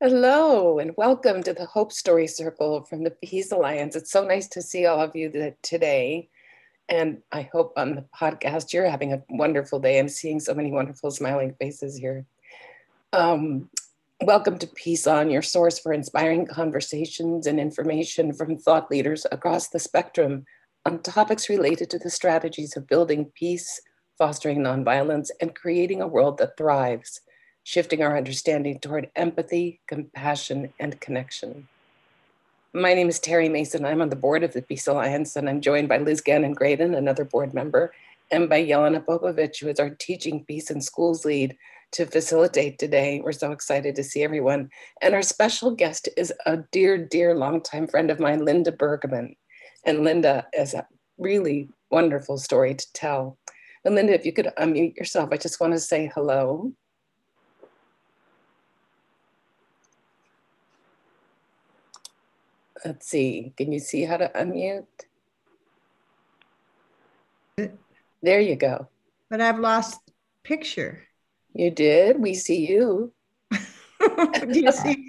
Hello, and welcome to the Hope Story Circle from the Peace Alliance. It's so nice to see all of you today. And I hope on the podcast you're having a wonderful day. I'm seeing so many wonderful smiling faces here. Um, welcome to Peace On, your source for inspiring conversations and information from thought leaders across the spectrum on topics related to the strategies of building peace, fostering nonviolence, and creating a world that thrives shifting our understanding toward empathy, compassion, and connection. My name is Terry Mason. I'm on the board of the Peace Alliance, and I'm joined by Liz Gannon Graydon, another board member, and by Jelena Popovic, who is our Teaching Peace in Schools lead to facilitate today. We're so excited to see everyone. And our special guest is a dear, dear longtime friend of mine, Linda Bergman. And Linda has a really wonderful story to tell. And Linda, if you could unmute yourself, I just want to say hello. Let's see. Can you see how to unmute? There you go. But I've lost picture. You did? We see you. Do you see?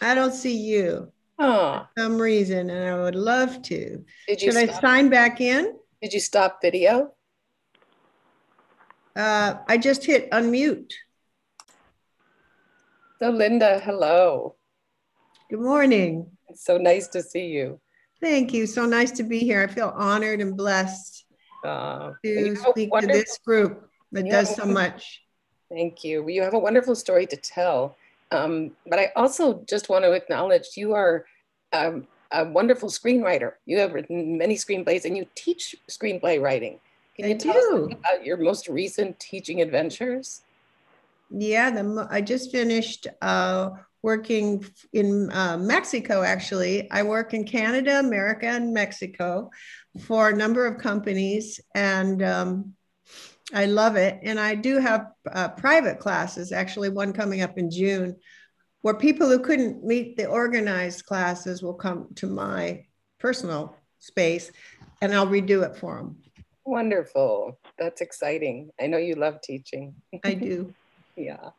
I don't see you. Oh. For some reason, and I would love to. Did you Should I sign back in? Did you stop video? Uh, I just hit unmute. So Linda, hello. Good morning. It's so nice to see you. Thank you. So nice to be here. I feel honored and blessed Uh, to you have a speak to this group that does so much. Thank you. You have a wonderful story to tell. Um, but I also just want to acknowledge you are um, a wonderful screenwriter. You have written many screenplays and you teach screenplay writing. Can I you tell do. us about your most recent teaching adventures? Yeah, the, I just finished uh, working in uh, Mexico, actually. I work in Canada, America, and Mexico for a number of companies, and um, I love it. And I do have uh, private classes, actually, one coming up in June, where people who couldn't meet the organized classes will come to my personal space and I'll redo it for them. Wonderful. That's exciting. I know you love teaching. I do. Yeah.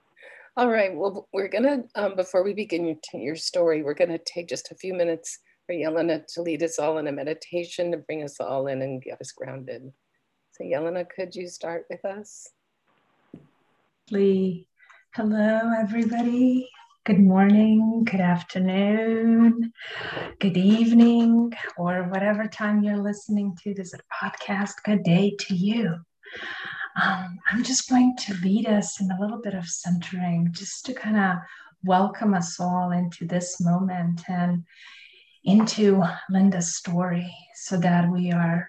All right. Well, we're gonna um, before we begin your your story, we're gonna take just a few minutes for Yelena to lead us all in a meditation to bring us all in and get us grounded. So, Yelena, could you start with us? Lee. Hello, everybody. Good morning, good afternoon, good evening, or whatever time you're listening to this podcast. Good day to you. Um, I'm just going to lead us in a little bit of centering, just to kind of welcome us all into this moment and into Linda's story so that we are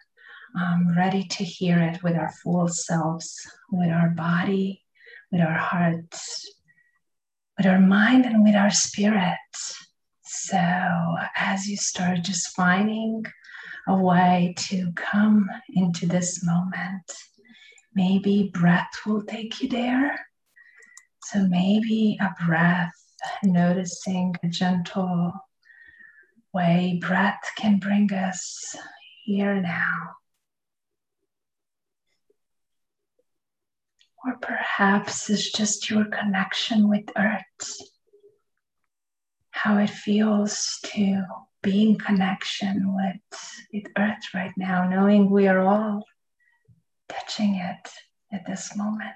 um, ready to hear it with our full selves, with our body, with our hearts, with our mind, and with our spirit. So, as you start just finding a way to come into this moment, maybe breath will take you there. So, maybe a breath, noticing a gentle way breath can bring us here now. Or perhaps it's just your connection with Earth, how it feels to be in connection with, with Earth right now, knowing we are all touching it at this moment.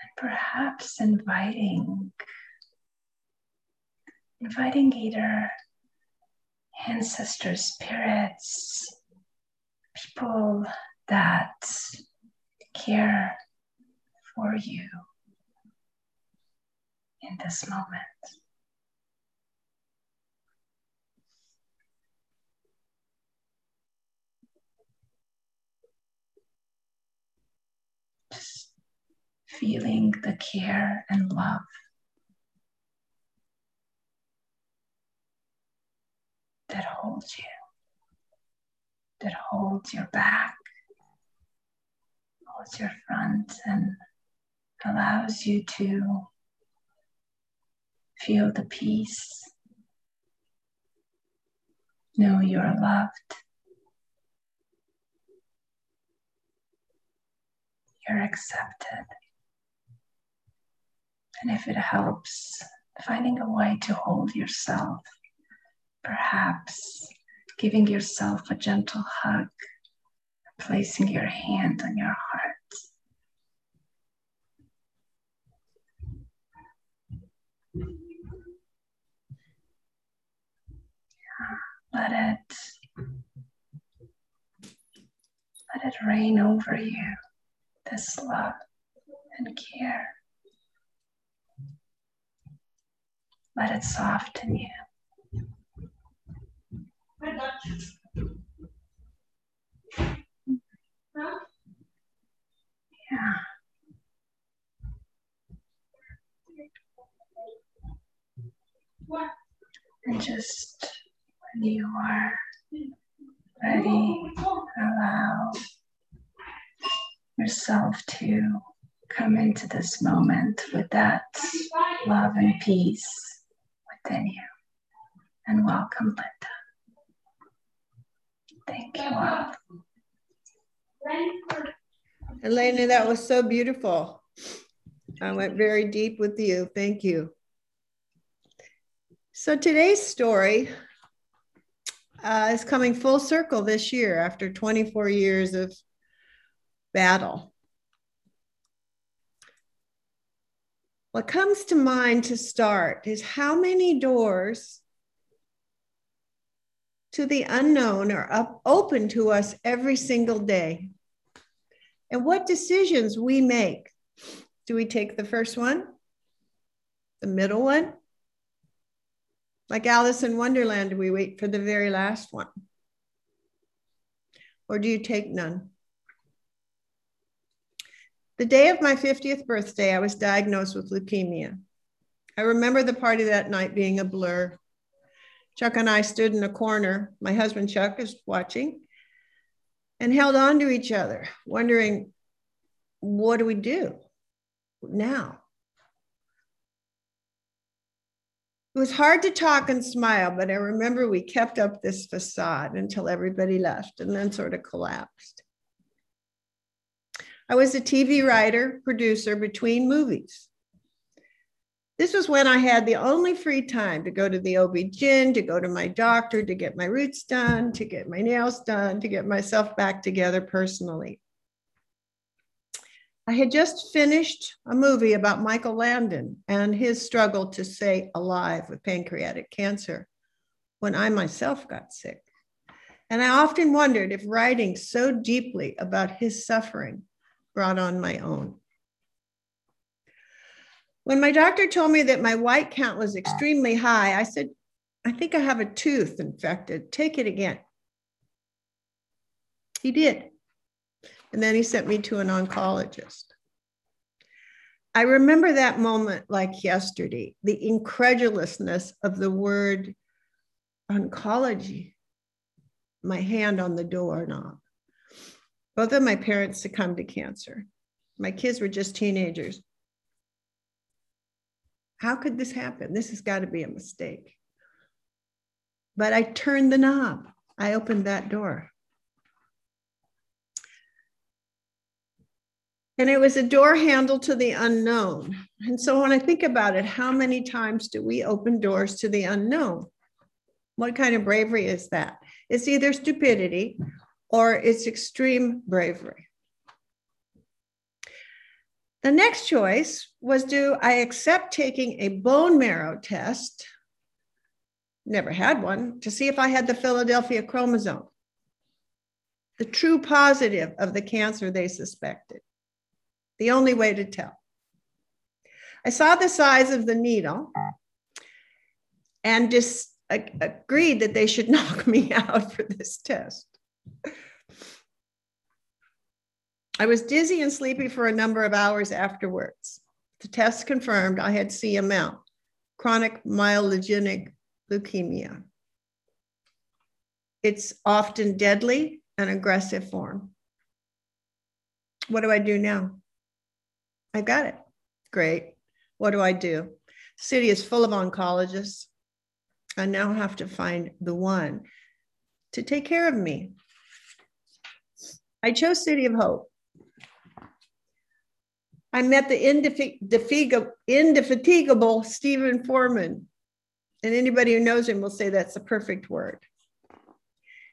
And perhaps inviting, inviting either ancestor spirits, people that care for you in this moment. Feeling the care and love that holds you, that holds your back, holds your front, and allows you to feel the peace. Know you're loved. you're accepted. And if it helps, finding a way to hold yourself, perhaps giving yourself a gentle hug, placing your hand on your heart. Let it let it rain over you, this love and care. Let it soften you. Yeah. And just when you are ready, allow yourself to come into this moment with that love and peace within you. And welcome, Linda. Thank you all. Elena, that was so beautiful. I went very deep with you. Thank you. So today's story uh, is coming full circle this year after 24 years of battle. What comes to mind to start is how many doors to the unknown are up, open to us every single day. And what decisions we make. Do we take the first one? The middle one? Like Alice in Wonderland, do we wait for the very last one? Or do you take none? The day of my 50th birthday, I was diagnosed with leukemia. I remember the party that night being a blur. Chuck and I stood in a corner. My husband, Chuck, is watching and held on to each other, wondering, what do we do now? It was hard to talk and smile, but I remember we kept up this facade until everybody left and then sort of collapsed. I was a TV writer, producer between movies. This was when I had the only free time to go to the OB-GYN, to go to my doctor, to get my roots done, to get my nails done, to get myself back together personally. I had just finished a movie about Michael Landon and his struggle to stay alive with pancreatic cancer when I myself got sick. And I often wondered if writing so deeply about his suffering brought on my own. When my doctor told me that my white count was extremely high, I said, I think I have a tooth infected. Take it again. He did. And then he sent me to an oncologist. I remember that moment like yesterday, the incredulousness of the word oncology, my hand on the doorknob. Both of my parents succumbed to cancer. My kids were just teenagers. How could this happen? This has got to be a mistake. But I turned the knob. I opened that door. And it was a door handle to the unknown. And so when I think about it, how many times do we open doors to the unknown? What kind of bravery is that? It's either stupidity or it's extreme bravery. The next choice was do I accept taking a bone marrow test? Never had one to see if I had the Philadelphia chromosome, the true positive of the cancer they suspected. The only way to tell. I saw the size of the needle and just agreed that they should knock me out for this test. I was dizzy and sleepy for a number of hours afterwards. The test confirmed I had CML, chronic myelogenic leukemia. It's often deadly and aggressive form. What do I do now? I've got it. Great. What do I do? city is full of oncologists. I now have to find the one to take care of me. I chose City of Hope. I met the indefatigable, Stephen Forman. And anybody who knows him will say that's the perfect word.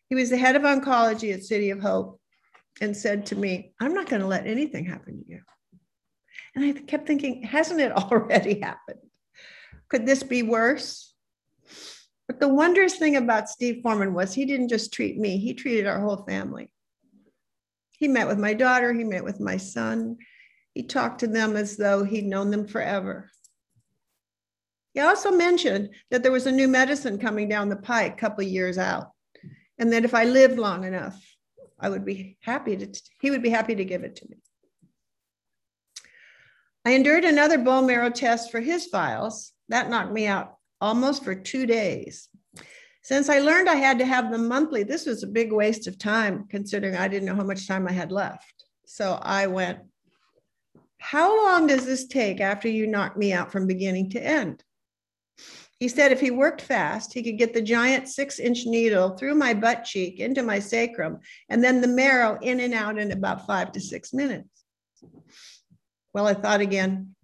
He was the head of oncology at City of Hope and said to me, I'm not going to let anything happen to you. And I kept thinking, hasn't it already happened? Could this be worse? But the wondrous thing about Steve Forman was he didn't just treat me, he treated our whole family. He met with my daughter, he met with my son, he talked to them as though he'd known them forever. He also mentioned that there was a new medicine coming down the pike a couple years out, and that if I lived long enough, I would be happy to, he would be happy to give it to me. I endured another bone marrow test for his files. That knocked me out almost for two days. Since I learned I had to have them monthly, this was a big waste of time considering I didn't know how much time I had left. So I went how long does this take after you knock me out from beginning to end? He said if he worked fast, he could get the giant six inch needle through my butt cheek into my sacrum and then the marrow in and out in about five to six minutes. Well, I thought again,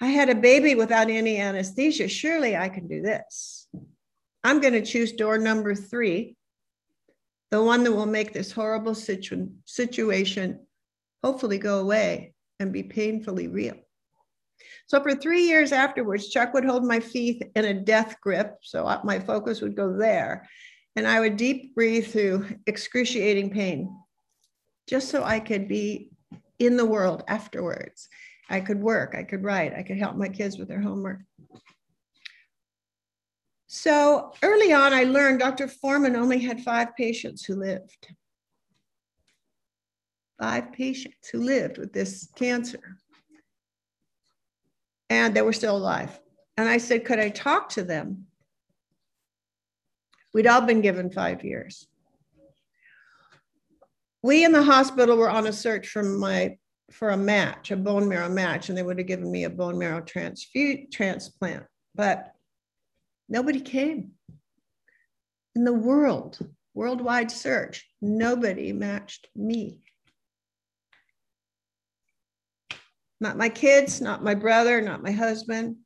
I had a baby without any anesthesia. Surely I can do this. I'm going to choose door number three, the one that will make this horrible situ- situation hopefully go away and be painfully real. So for three years afterwards, Chuck would hold my feet in a death grip. So my focus would go there. And I would deep breathe through excruciating pain just so I could be in the world afterwards. I could work, I could write, I could help my kids with their homework. So early on, I learned Dr. Forman only had five patients who lived five patients who lived with this cancer. And they were still alive. And I said, Could I talk to them? We'd all been given five years. We in the hospital were on a search for my for a match, a bone marrow match, and they would have given me a bone marrow transfu- transplant. But nobody came. In the world, worldwide search, nobody matched me. Not my kids, not my brother, not my husband.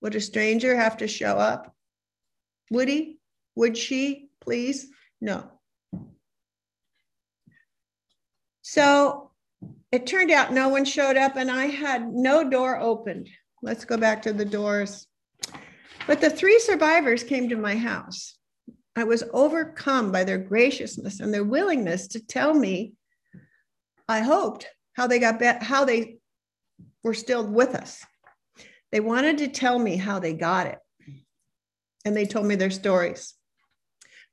Would a stranger have to show up? Would he? Would she? Please? No. So it turned out no one showed up and I had no door opened. Let's go back to the doors. But the three survivors came to my house. I was overcome by their graciousness and their willingness to tell me, I hoped, how they got back, how they were still with us. They wanted to tell me how they got it. And they told me their stories.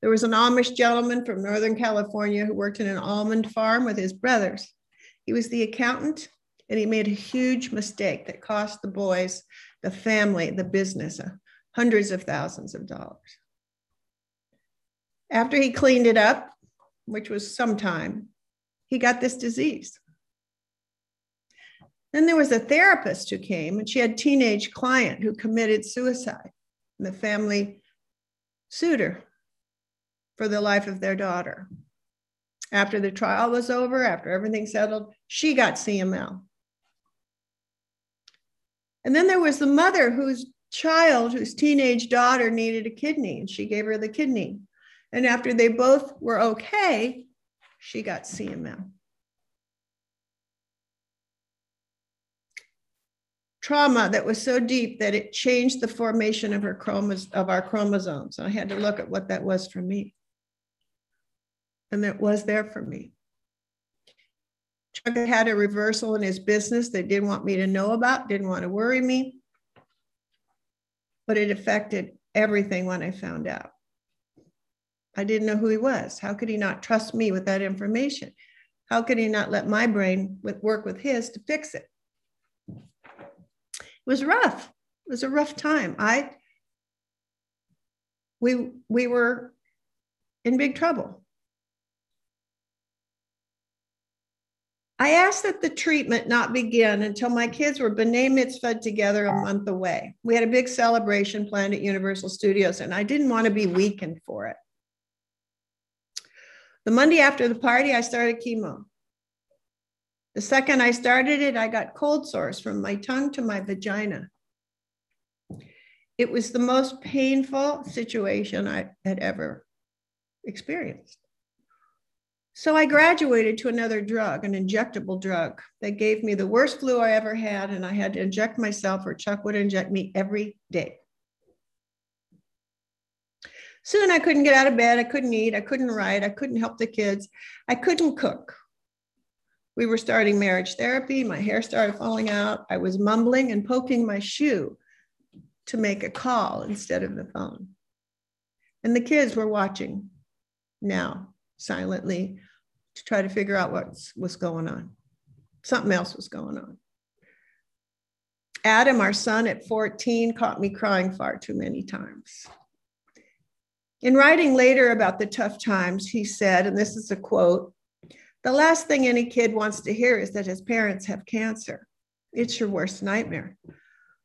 There was an Amish gentleman from Northern California who worked in an almond farm with his brothers. He was the accountant and he made a huge mistake that cost the boys, the family, the business uh, hundreds of thousands of dollars. After he cleaned it up, which was some time, he got this disease. Then there was a therapist who came and she had a teenage client who committed suicide. And the family sued her for the life of their daughter. After the trial was over, after everything settled, she got CML. And then there was the mother whose child, whose teenage daughter needed a kidney, and she gave her the kidney. And after they both were okay, she got CML. trauma that was so deep that it changed the formation of her chromosomes of our chromosomes. I had to look at what that was for me. And it was there for me. Chuck had a reversal in his business that didn't want me to know about, didn't want to worry me. But it affected everything when I found out. I didn't know who he was. How could he not trust me with that information? How could he not let my brain work with his to fix it? it? was rough. It was a rough time. I we we were in big trouble. I asked that the treatment not begin until my kids were B'nai mitzvah together a month away. We had a big celebration planned at Universal Studios, and I didn't want to be weakened for it. The Monday after the party, I started chemo. The second I started it, I got cold sores from my tongue to my vagina. It was the most painful situation I had ever experienced. So I graduated to another drug, an injectable drug that gave me the worst flu I ever had. And I had to inject myself, or Chuck would inject me every day. Soon I couldn't get out of bed. I couldn't eat. I couldn't write. I couldn't help the kids. I couldn't cook. We were starting marriage therapy. My hair started falling out. I was mumbling and poking my shoe to make a call instead of the phone. And the kids were watching now silently to try to figure out what's what's going on. Something else was going on. Adam, our son at 14, caught me crying far too many times. In writing later about the tough times, he said, and this is a quote the last thing any kid wants to hear is that his parents have cancer. It's your worst nightmare.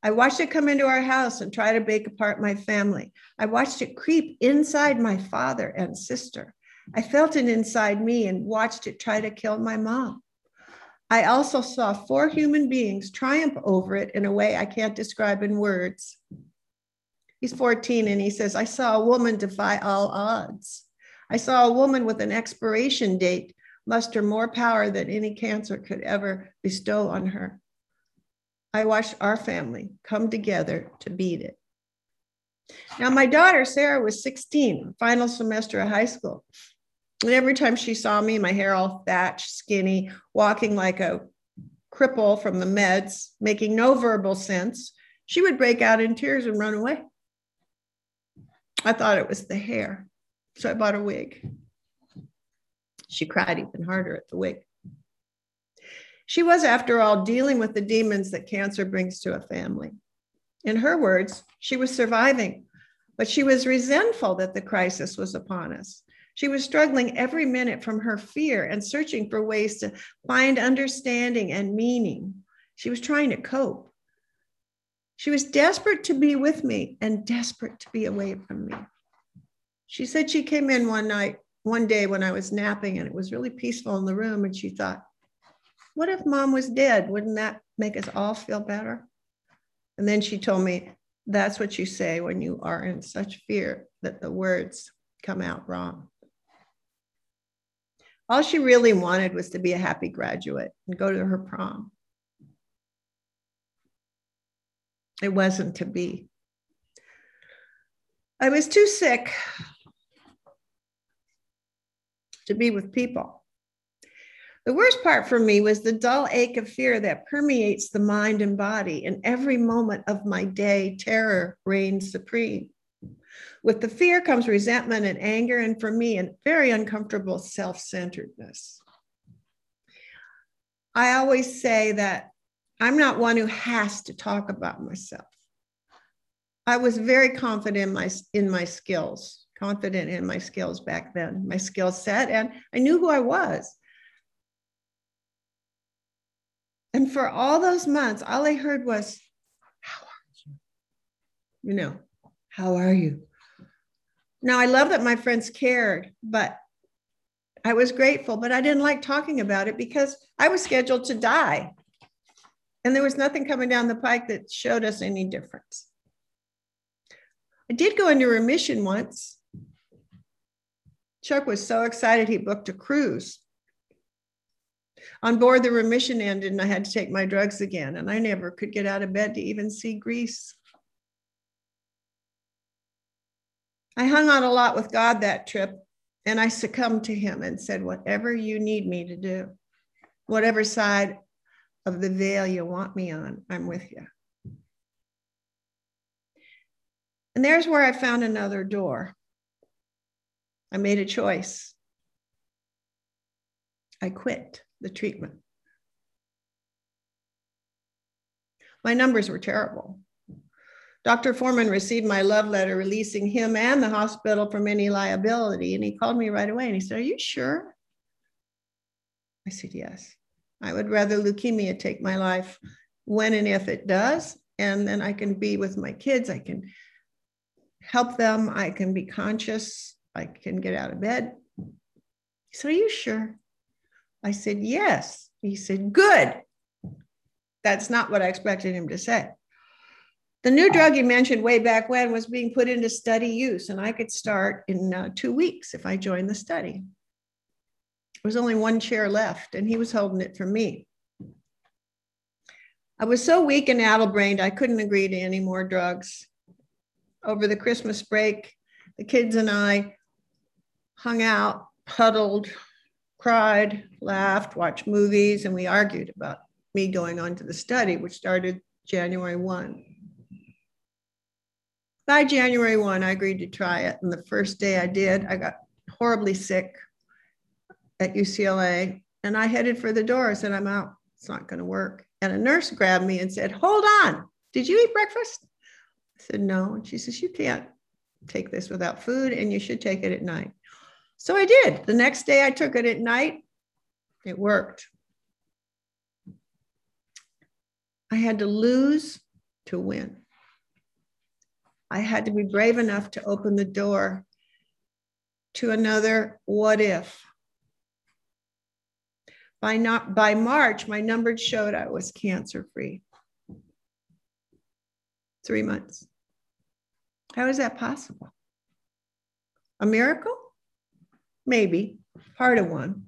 I watched it come into our house and try to break apart my family. I watched it creep inside my father and sister. I felt it inside me and watched it try to kill my mom. I also saw four human beings triumph over it in a way I can't describe in words. He's 14 and he says, I saw a woman defy all odds. I saw a woman with an expiration date muster more power than any cancer could ever bestow on her. I watched our family come together to beat it. Now, my daughter, Sarah, was 16, final semester of high school. And every time she saw me, my hair all thatched, skinny, walking like a cripple from the meds, making no verbal sense, she would break out in tears and run away. I thought it was the hair. So I bought a wig. She cried even harder at the wig. She was, after all, dealing with the demons that cancer brings to a family. In her words, she was surviving, but she was resentful that the crisis was upon us. She was struggling every minute from her fear and searching for ways to find understanding and meaning. She was trying to cope. She was desperate to be with me and desperate to be away from me. She said she came in one night, one day when I was napping, and it was really peaceful in the room. And she thought, what if mom was dead? Wouldn't that make us all feel better? And then she told me, that's what you say when you are in such fear that the words come out wrong. All she really wanted was to be a happy graduate and go to her prom. It wasn't to be. I was too sick to be with people. The worst part for me was the dull ache of fear that permeates the mind and body. In every moment of my day, terror reigns supreme. With the fear comes resentment and anger, and for me, a very uncomfortable self centeredness. I always say that I'm not one who has to talk about myself. I was very confident in my, in my skills, confident in my skills back then, my skill set, and I knew who I was. And for all those months, all I heard was, How are you? You know, how are you? Now, I love that my friends cared, but I was grateful, but I didn't like talking about it because I was scheduled to die. And there was nothing coming down the pike that showed us any difference. I did go into remission once. Chuck was so excited he booked a cruise on board, the remission ended and I had to take my drugs again. And I never could get out of bed to even see Greece. I hung on a lot with God that trip and I succumbed to Him and said, Whatever you need me to do, whatever side of the veil you want me on, I'm with you. And there's where I found another door. I made a choice. I quit the treatment. My numbers were terrible. Dr. Forman received my love letter releasing him and the hospital from any liability. And he called me right away and he said, Are you sure? I said, Yes. I would rather leukemia take my life when and if it does. And then I can be with my kids. I can help them. I can be conscious. I can get out of bed. He said, Are you sure? I said, Yes. He said, Good. That's not what I expected him to say. The new drug he mentioned way back when was being put into study use, and I could start in uh, two weeks if I joined the study. There was only one chair left, and he was holding it for me. I was so weak and addle brained, I couldn't agree to any more drugs. Over the Christmas break, the kids and I hung out, huddled, cried, laughed, watched movies, and we argued about me going on to the study, which started January 1. By January 1, I agreed to try it. And the first day I did, I got horribly sick at UCLA and I headed for the door. I said, I'm out. It's not going to work. And a nurse grabbed me and said, Hold on. Did you eat breakfast? I said, No. And she says, You can't take this without food and you should take it at night. So I did. The next day I took it at night. It worked. I had to lose to win. I had to be brave enough to open the door to another what if. By not by March, my numbers showed I was cancer free. Three months. How is that possible? A miracle? Maybe, part of one.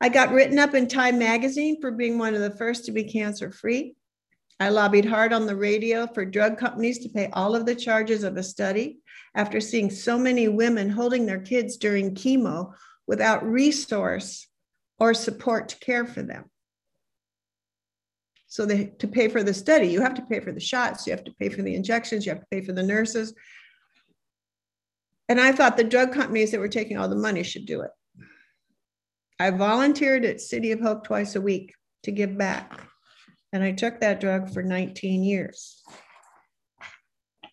I got written up in Time magazine for being one of the first to be cancer free. I lobbied hard on the radio for drug companies to pay all of the charges of a study after seeing so many women holding their kids during chemo without resource or support to care for them. So they, to pay for the study, you have to pay for the shots, you have to pay for the injections, you have to pay for the nurses. And I thought the drug companies that were taking all the money should do it. I volunteered at City of Hope twice a week to give back. And I took that drug for 19 years.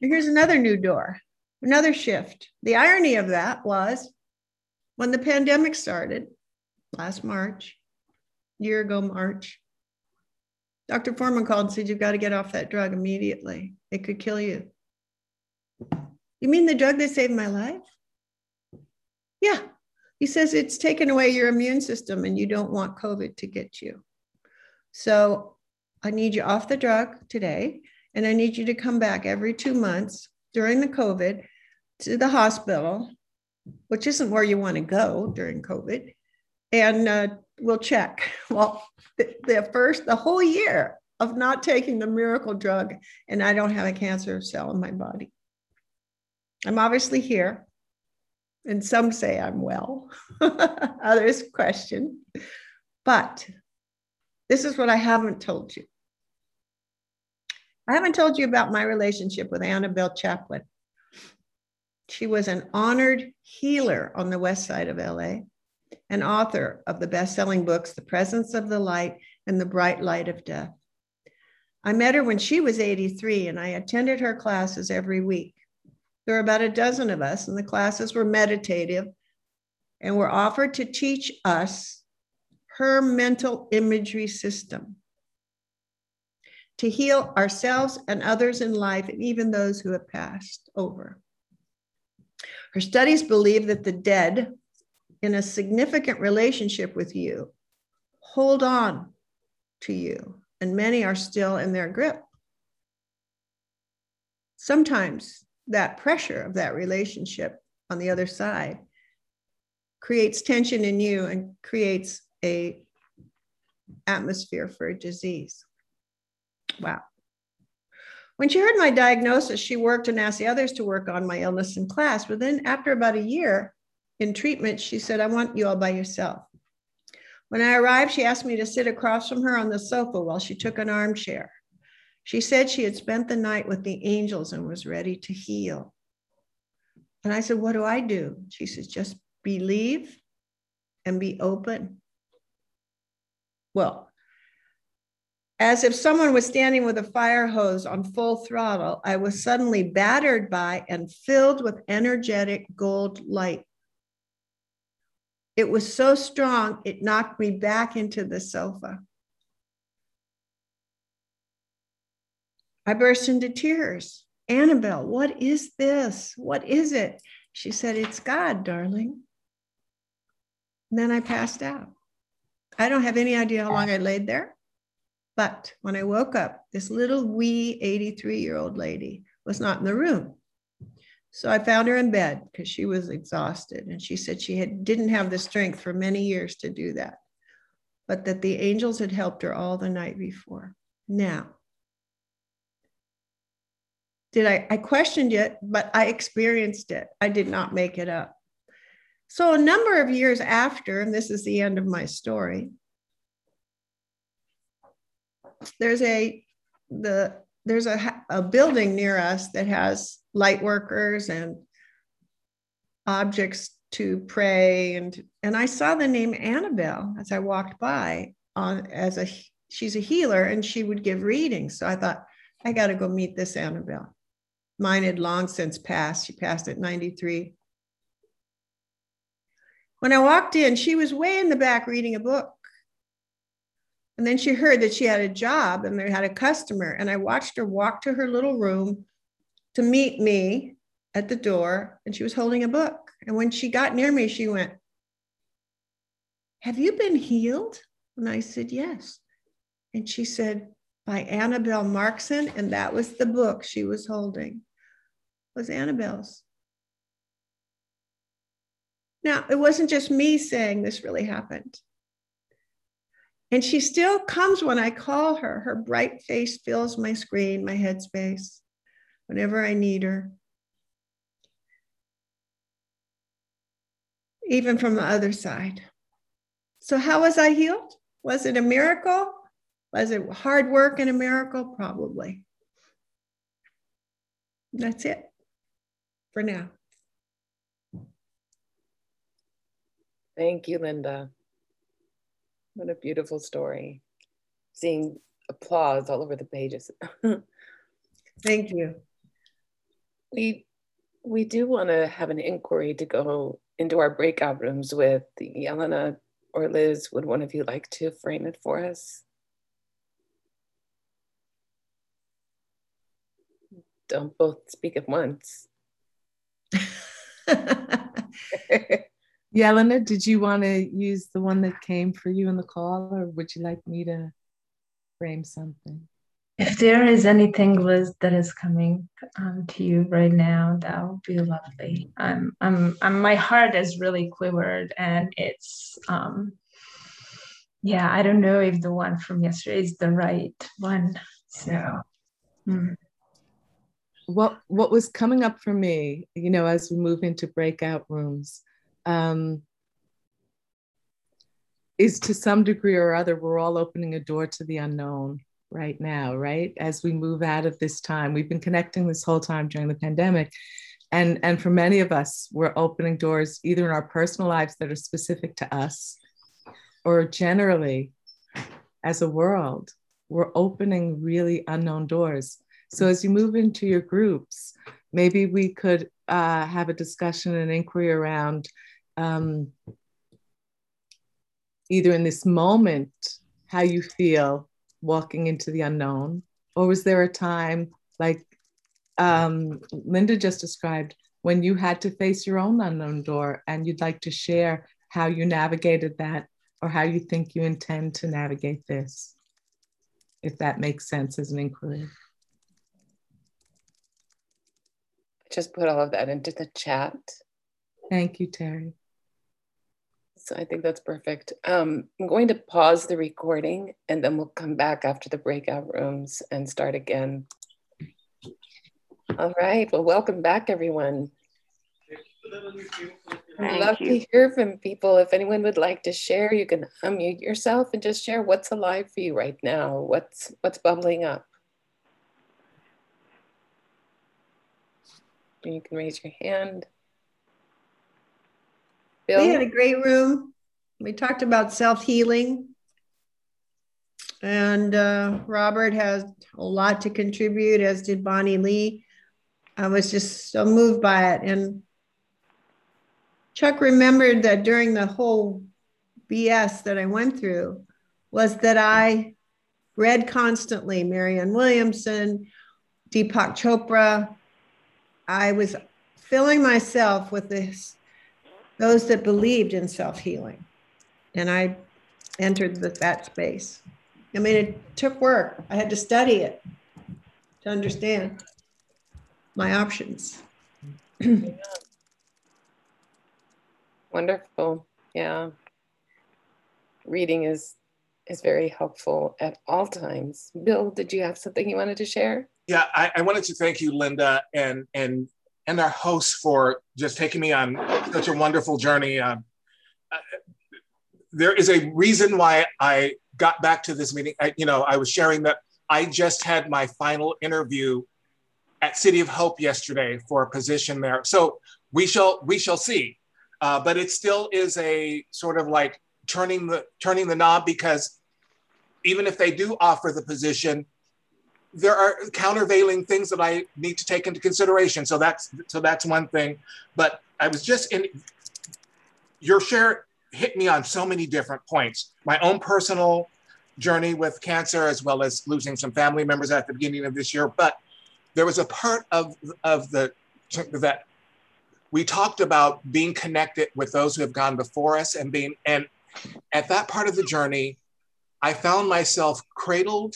And here's another new door, another shift. The irony of that was when the pandemic started last March, year ago March, Dr. Forman called and said, You've got to get off that drug immediately. It could kill you. You mean the drug that saved my life? Yeah. He says it's taken away your immune system and you don't want COVID to get you. So I need you off the drug today. And I need you to come back every two months during the COVID to the hospital, which isn't where you want to go during COVID. And uh, we'll check. Well, the, the first, the whole year of not taking the miracle drug, and I don't have a cancer cell in my body. I'm obviously here, and some say I'm well, others question. But this is what I haven't told you. I haven't told you about my relationship with Annabelle Chaplin. She was an honored healer on the west side of LA, an author of the best selling books, The Presence of the Light and The Bright Light of Death. I met her when she was 83, and I attended her classes every week. There were about a dozen of us, and the classes were meditative and were offered to teach us her mental imagery system to heal ourselves and others in life, and even those who have passed over. Her studies believe that the dead, in a significant relationship with you, hold on to you, and many are still in their grip. Sometimes that pressure of that relationship on the other side creates tension in you and creates a atmosphere for a disease. Wow. When she heard my diagnosis, she worked and asked the others to work on my illness in class. But then, after about a year in treatment, she said, I want you all by yourself. When I arrived, she asked me to sit across from her on the sofa while she took an armchair. She said she had spent the night with the angels and was ready to heal. And I said, What do I do? She says, Just believe and be open. Well, as if someone was standing with a fire hose on full throttle, I was suddenly battered by and filled with energetic gold light. It was so strong, it knocked me back into the sofa. I burst into tears. Annabelle, what is this? What is it? She said, It's God, darling. And then I passed out. I don't have any idea how long I laid there. But when I woke up, this little wee 83 year old lady was not in the room. So I found her in bed because she was exhausted. And she said she had, didn't have the strength for many years to do that, but that the angels had helped her all the night before. Now, did I, I questioned it, but I experienced it. I did not make it up. So a number of years after, and this is the end of my story, there's a the there's a, a building near us that has light workers and objects to pray. And and I saw the name Annabelle as I walked by on as a she's a healer and she would give readings. So I thought I got to go meet this Annabelle. Mine had long since passed. She passed at 93 when I walked in she was way in the back reading a book and then she heard that she had a job and they had a customer. And I watched her walk to her little room to meet me at the door. And she was holding a book. And when she got near me, she went, Have you been healed? And I said, Yes. And she said, By Annabelle Markson. And that was the book she was holding, was Annabelle's. Now, it wasn't just me saying this really happened. And she still comes when I call her. Her bright face fills my screen, my headspace, whenever I need her. Even from the other side. So, how was I healed? Was it a miracle? Was it hard work and a miracle? Probably. That's it for now. Thank you, Linda. What a beautiful story. Seeing applause all over the pages. Thank you. We we do want to have an inquiry to go into our breakout rooms with Yelena or Liz. Would one of you like to frame it for us? Don't both speak at once. Yelena, did you want to use the one that came for you in the call, or would you like me to frame something? If there is anything, Liz, that is coming um, to you right now, that would be lovely. I'm, I'm, I'm, my heart is really quivered, and it's, um, yeah, I don't know if the one from yesterday is the right one. So, mm. what what was coming up for me, you know, as we move into breakout rooms um, is to some degree or other, we're all opening a door to the unknown right now, right? As we move out of this time, we've been connecting this whole time during the pandemic. And, and for many of us, we're opening doors either in our personal lives that are specific to us or generally as a world. We're opening really unknown doors. So as you move into your groups, maybe we could uh, have a discussion and inquiry around um, either in this moment how you feel walking into the unknown, or was there a time like um, Linda just described when you had to face your own unknown door and you'd like to share how you navigated that or how you think you intend to navigate this, if that makes sense as an inquiry? Just put all of that into the chat. Thank you, Terry. So I think that's perfect. Um, I'm going to pause the recording and then we'll come back after the breakout rooms and start again. All right, well, welcome back everyone. I'd love you. to hear from people. If anyone would like to share, you can unmute yourself and just share what's alive for you right now. What's what's bubbling up. You can raise your hand. Bill? We had a great room. We talked about self healing. And uh, Robert has a lot to contribute, as did Bonnie Lee. I was just so moved by it. And Chuck remembered that during the whole BS that I went through was that I read constantly Marianne Williamson, Deepak Chopra. I was filling myself with this those that believed in self healing. And I entered the, that space. I mean, it took work. I had to study it to understand my options. Wonderful. Yeah. Reading is is very helpful at all times. Bill, did you have something you wanted to share? Yeah, I, I wanted to thank you, Linda, and and and our hosts for just taking me on such a wonderful journey. Um, uh, there is a reason why I got back to this meeting. I, you know, I was sharing that I just had my final interview at City of Hope yesterday for a position there. So we shall we shall see. Uh, but it still is a sort of like turning the turning the knob because even if they do offer the position, there are countervailing things that I need to take into consideration. So that's so that's one thing. But I was just in your share hit me on so many different points. My own personal journey with cancer, as well as losing some family members at the beginning of this year. But there was a part of of the that we talked about being connected with those who have gone before us and being and at that part of the journey, I found myself cradled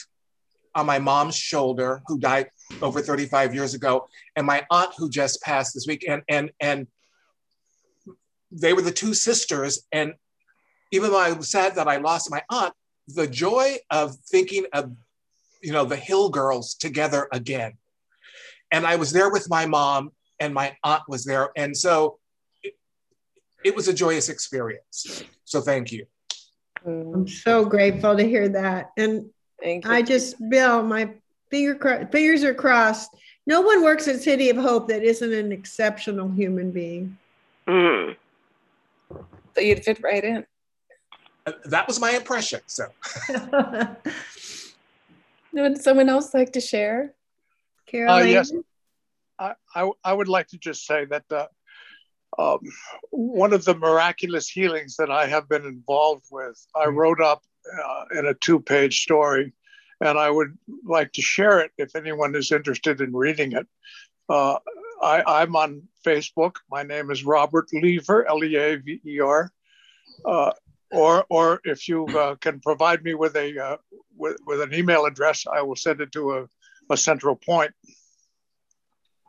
on my mom's shoulder, who died over 35 years ago, and my aunt who just passed this week. And and and they were the two sisters. And even though I was sad that I lost my aunt, the joy of thinking of you know the Hill girls together again. And I was there with my mom, and my aunt was there. And so it, it was a joyous experience. So thank you. I'm so grateful to hear that. And I just, Bill, my finger fingers are crossed. No one works at City of Hope that isn't an exceptional human being. Mm. So you'd fit right in. Uh, that was my impression. So, would someone else like to share? Carol. Uh, yes, I, I, I would like to just say that uh, um, one of the miraculous healings that I have been involved with, I mm-hmm. wrote up uh, in a two page story, and I would like to share it if anyone is interested in reading it. Uh, I, am on Facebook. My name is Robert Leaver, L E A V E R. Uh, or, or if you uh, can provide me with a uh, with, with an email address, I will send it to a, a central point.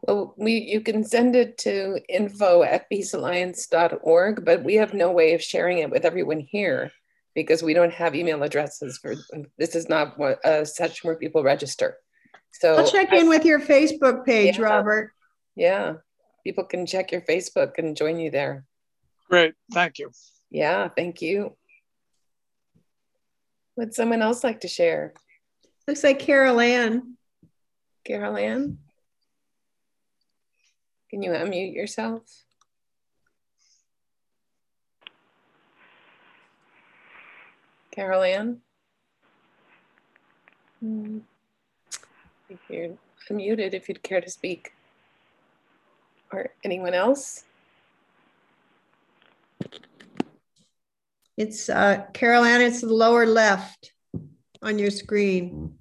Well, we you can send it to info at peacealliance.org, but we have no way of sharing it with everyone here because we don't have email addresses for this is not what uh, a session where people register. So I'll check in with your Facebook page, yeah, Robert. Yeah. People can check your Facebook and join you there. Great. Thank you. Yeah, thank you. Would someone else like to share? Looks like Carol Ann. Carol Ann? Can you unmute yourself? Carol Ann? Mm. If you're unmuted, if you'd care to speak. Or anyone else? It's uh, Carol Ann, it's the lower left on your screen.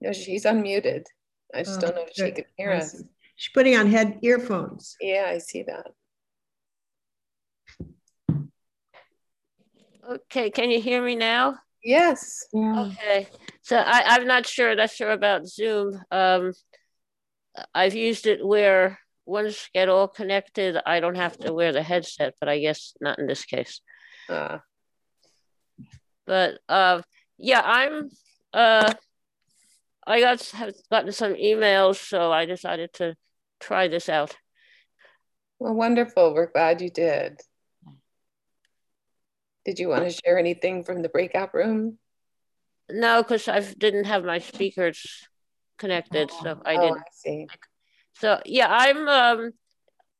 No, she's unmuted. I just oh, don't know if good. she can hear us. She's putting on head earphones. Yeah, I see that. Okay, can you hear me now? Yes. Yeah. Okay, so I, I'm not sure. That's sure about Zoom. Um, I've used it where once get all connected, I don't have to wear the headset, but I guess not in this case. Uh. But uh, yeah, I'm. Uh, I got have gotten some emails, so I decided to try this out. Well, wonderful. We're glad you did. Did you want to share anything from the breakout room? No, because I didn't have my speakers connected, so I oh, didn't. Oh, I see. So yeah, I'm. Um,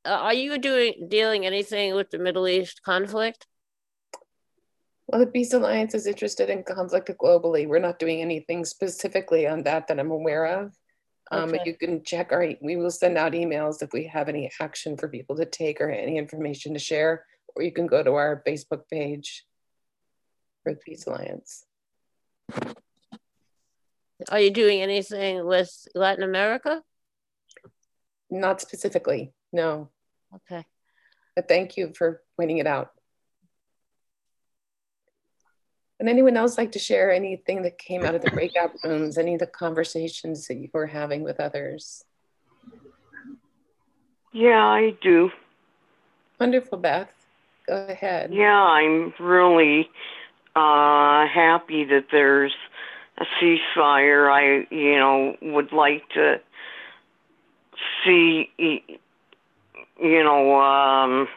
uh, are you doing dealing anything with the Middle East conflict? Well, the Peace Alliance is interested in conflict globally. We're not doing anything specifically on that that I'm aware of. Um, okay. But you can check our, we will send out emails if we have any action for people to take or any information to share, or you can go to our Facebook page for the Peace Alliance. Are you doing anything with Latin America? Not specifically, no. Okay. But thank you for pointing it out. Would anyone else like to share anything that came out of the breakout rooms, any of the conversations that you were having with others? Yeah, I do. Wonderful, Beth. Go ahead. Yeah, I'm really uh, happy that there's a ceasefire. I, you know, would like to see, you know, um,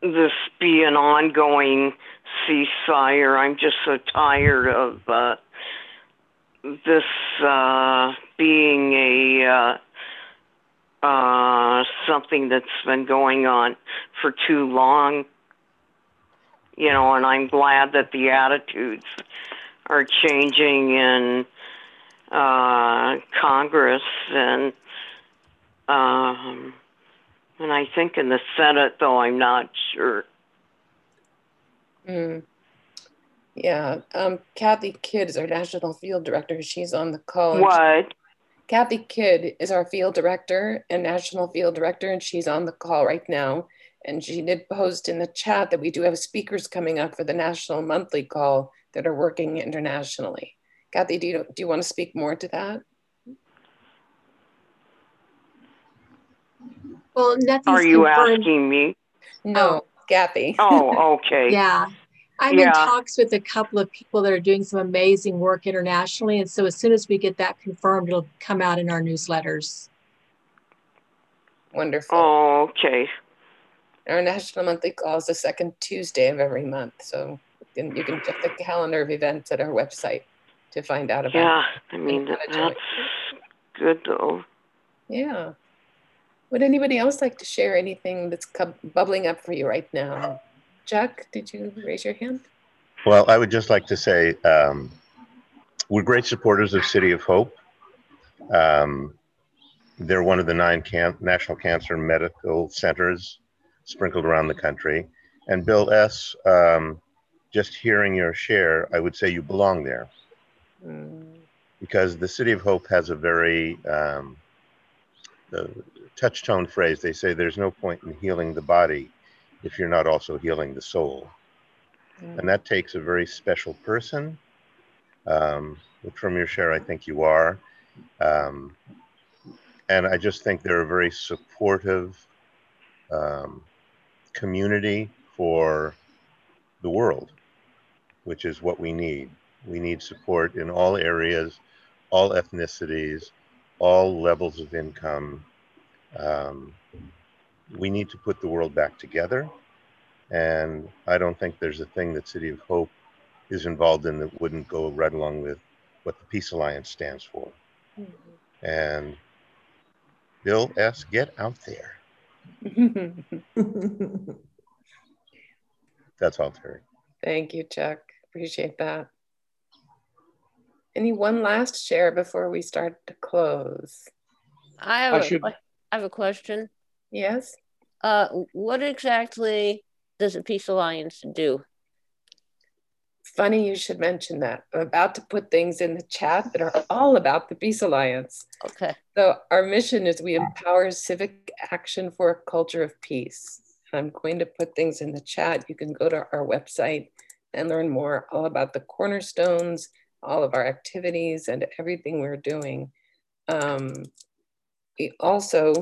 this be an ongoing ceasefire. I'm just so tired of uh, this uh, being a uh, something that's been going on for too long. You know, and I'm glad that the attitudes are changing in uh, Congress and um, and I think in the Senate, though I'm not sure. Mm. Yeah, um, Kathy Kidd is our national field director. She's on the call. What? Kathy Kidd is our field director and national field director, and she's on the call right now. And she did post in the chat that we do have speakers coming up for the national monthly call that are working internationally. Kathy, do you, do you want to speak more to that? Well, nothing. Are you confirmed. asking me? No, oh. Kathy. Oh, okay. yeah. I'm yeah. in talks with a couple of people that are doing some amazing work internationally. And so as soon as we get that confirmed, it'll come out in our newsletters. Wonderful. Oh, okay. Our national monthly call is the second Tuesday of every month. So you can, you can check the calendar of events at our website to find out about Yeah, I mean, that's good though. Yeah. Would anybody else like to share anything that's bubbling up for you right now? Jack, did you raise your hand? Well, I would just like to say um, we're great supporters of City of Hope. Um, they're one of the nine can national cancer medical centers sprinkled around the country. And Bill S., um, just hearing your share, I would say you belong there. Mm. Because the City of Hope has a very um, the touchstone phrase. They say there's no point in healing the body if you're not also healing the soul. Mm. And that takes a very special person, um, which from your share, I think you are. Um, and I just think they're a very supportive um, community for the world, which is what we need. We need support in all areas, all ethnicities, all levels of income. Um, we need to put the world back together. And I don't think there's a thing that City of Hope is involved in that wouldn't go right along with what the Peace Alliance stands for. Mm-hmm. And Bill S., get out there. That's all, Terry. Thank you, Chuck. Appreciate that. Any one last share before we start to close? I have, I, a, should... I have a question. Yes. Uh, what exactly does the Peace Alliance do? Funny you should mention that. I'm about to put things in the chat that are all about the Peace Alliance. Okay. So our mission is we empower civic action for a culture of peace. I'm going to put things in the chat. You can go to our website and learn more all about the cornerstones, all of our activities, and everything we're doing. Um, we also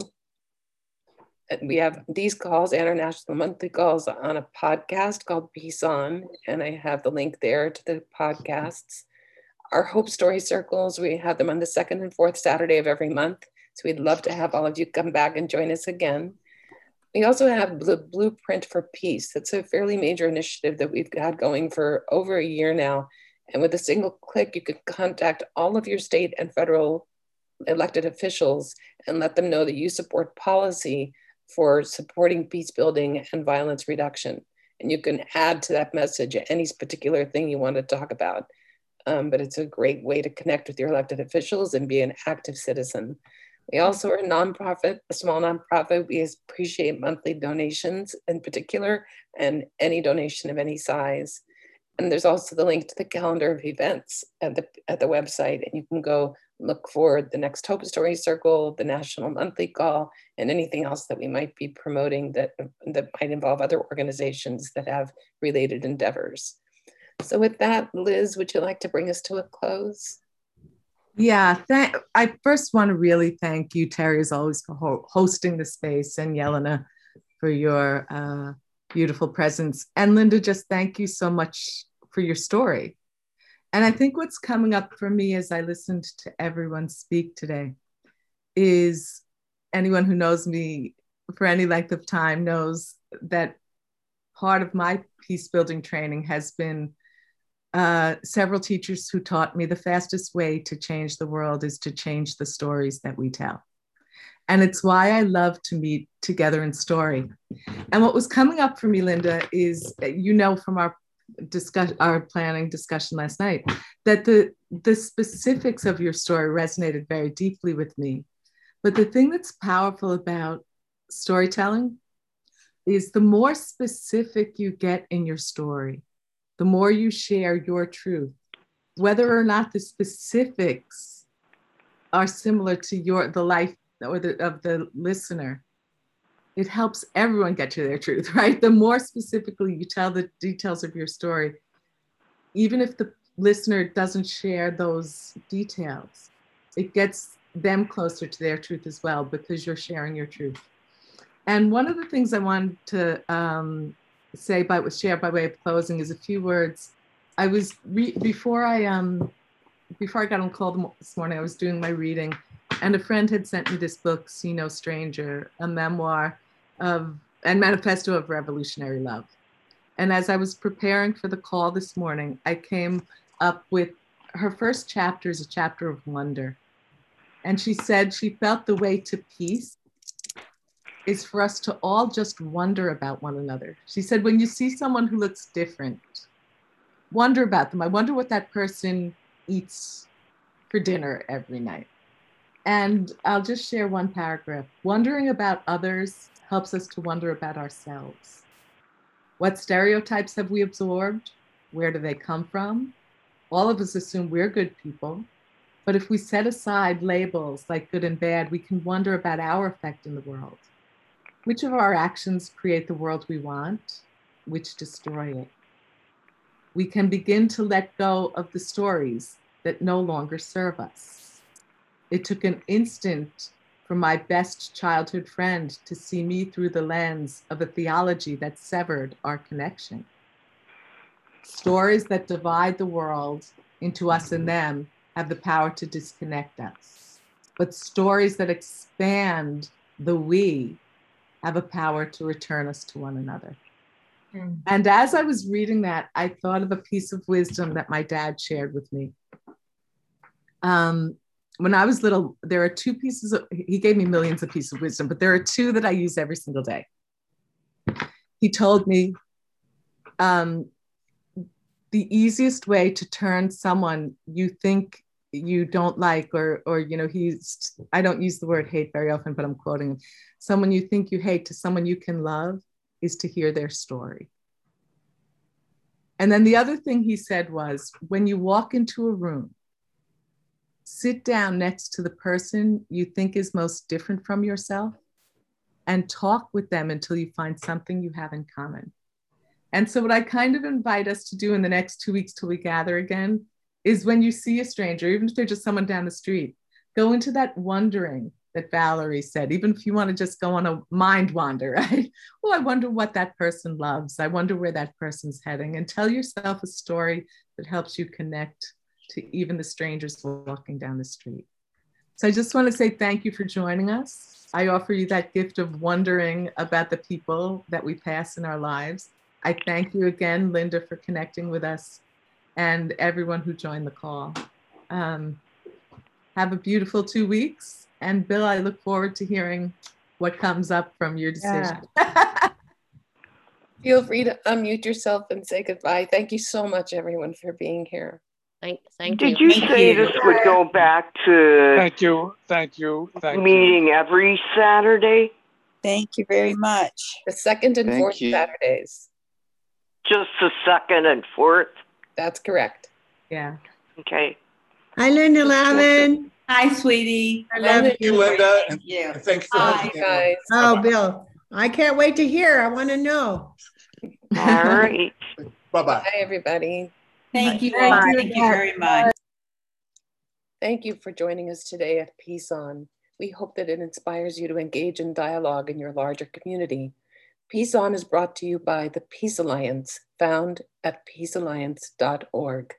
Uh, we have these calls, international monthly calls, on a podcast called Peace On, and I have the link there to the podcasts. Our Hope Story Circles, we have them on the second and fourth Saturday of every month. So we'd love to have all of you come back and join us again. We also have the Blueprint for Peace. That's a fairly major initiative that we've had going for over a year now. And with a single click, you can contact all of your state and federal elected officials and let them know that you support policy for supporting peace building and violence reduction. And you can add to that message any particular thing you want to talk about. Um, but it's a great way to connect with your elected officials and be an active citizen. We also are a nonprofit, a small nonprofit. We appreciate monthly donations in particular and any donation of any size. And there's also the link to the calendar of events at the, at the website. And you can go look for the next Hope Story Circle, the National Monthly Call, and anything else that we might be promoting that, that might involve other organizations that have related endeavors. So with that, Liz, would you like to bring us to a close? Yeah, th- I first want to really thank you, Terry, as always, for ho- hosting the space, and Yelena for your uh, beautiful presence. And Linda, just thank you so much for your story. And I think what's coming up for me as I listened to everyone speak today is anyone who knows me for any length of time knows that part of my peace building training has been uh, several teachers who taught me the fastest way to change the world is to change the stories that we tell. And it's why I love to meet together in story. And what was coming up for me, Linda, is you know from our discuss our planning discussion last night that the the specifics of your story resonated very deeply with me. But the thing that's powerful about storytelling is the more specific you get in your story, the more you share your truth, whether or not the specifics are similar to your the life or the of the listener. It helps everyone get to their truth, right? The more specifically you tell the details of your story, even if the listener doesn't share those details, it gets them closer to their truth as well because you're sharing your truth. And one of the things I wanted to um, say by share by way of closing is a few words. I was re- before I um before I got on call this morning. I was doing my reading, and a friend had sent me this book, "See No Stranger," a memoir of and manifesto of revolutionary love. And as I was preparing for the call this morning, I came up with her first chapter is a chapter of wonder. And she said she felt the way to peace is for us to all just wonder about one another. She said, when you see someone who looks different, wonder about them. I wonder what that person eats for dinner every night. And I'll just share one paragraph. Wondering about others helps us to wonder about ourselves. What stereotypes have we absorbed? Where do they come from? All of us assume we're good people. But if we set aside labels like good and bad, we can wonder about our effect in the world. Which of our actions create the world we want? Which destroy it? We can begin to let go of the stories that no longer serve us. It took an instant for my best childhood friend to see me through the lens of a theology that severed our connection. Stories that divide the world into us and them have the power to disconnect us. But stories that expand the we have a power to return us to one another. Mm. And as I was reading that, I thought of a piece of wisdom that my dad shared with me. Um, when I was little, there are two pieces of, he gave me millions of pieces of wisdom, but there are two that I use every single day. He told me um, the easiest way to turn someone you think you don't like or or you know he's i don't use the word hate very often but i'm quoting him someone you think you hate to someone you can love is to hear their story and then the other thing he said was when you walk into a room sit down next to the person you think is most different from yourself and talk with them until you find something you have in common and so what i kind of invite us to do in the next two weeks till we gather again is when you see a stranger, even if they're just someone down the street, go into that wondering that Valarie said, even if you want to just go on a mind wander, right? Oh, I wonder what that person loves. I wonder where that person's heading. And tell yourself a story that helps you connect to even the strangers walking down the street. So I just want to say thank you for joining us. I offer you that gift of wondering about the people that we pass in our lives. I thank you again, Linda, for connecting with us and everyone who joined the call. Um, have a beautiful two weeks. And Bill, I look forward to hearing what comes up from your decision. Yeah. Feel free to unmute yourself and say goodbye. Thank you so much, everyone, for being here. Thank, thank Did you. you thank say you. this would go back to? Thank you, thank you, thank meeting you. every Saturday. Thank you very much. The second and thank fourth you. Saturdays. Just the second and fourth. That's correct. Yeah. Okay. Hi, Linda Lavin. Hi, sweetie. I love you, Linda. Thank you. And thank you for Hi, guys. Oh, Bill, I can't wait to hear. I want to know. All right. Bye-bye. Hi, everybody. Thank you all. Thank you very much. Thank you for joining us today at Peace On. We hope that it inspires you to engage in dialogue in your larger community. Peace On is brought to you by the Peace Alliance, found at peacealliance.org.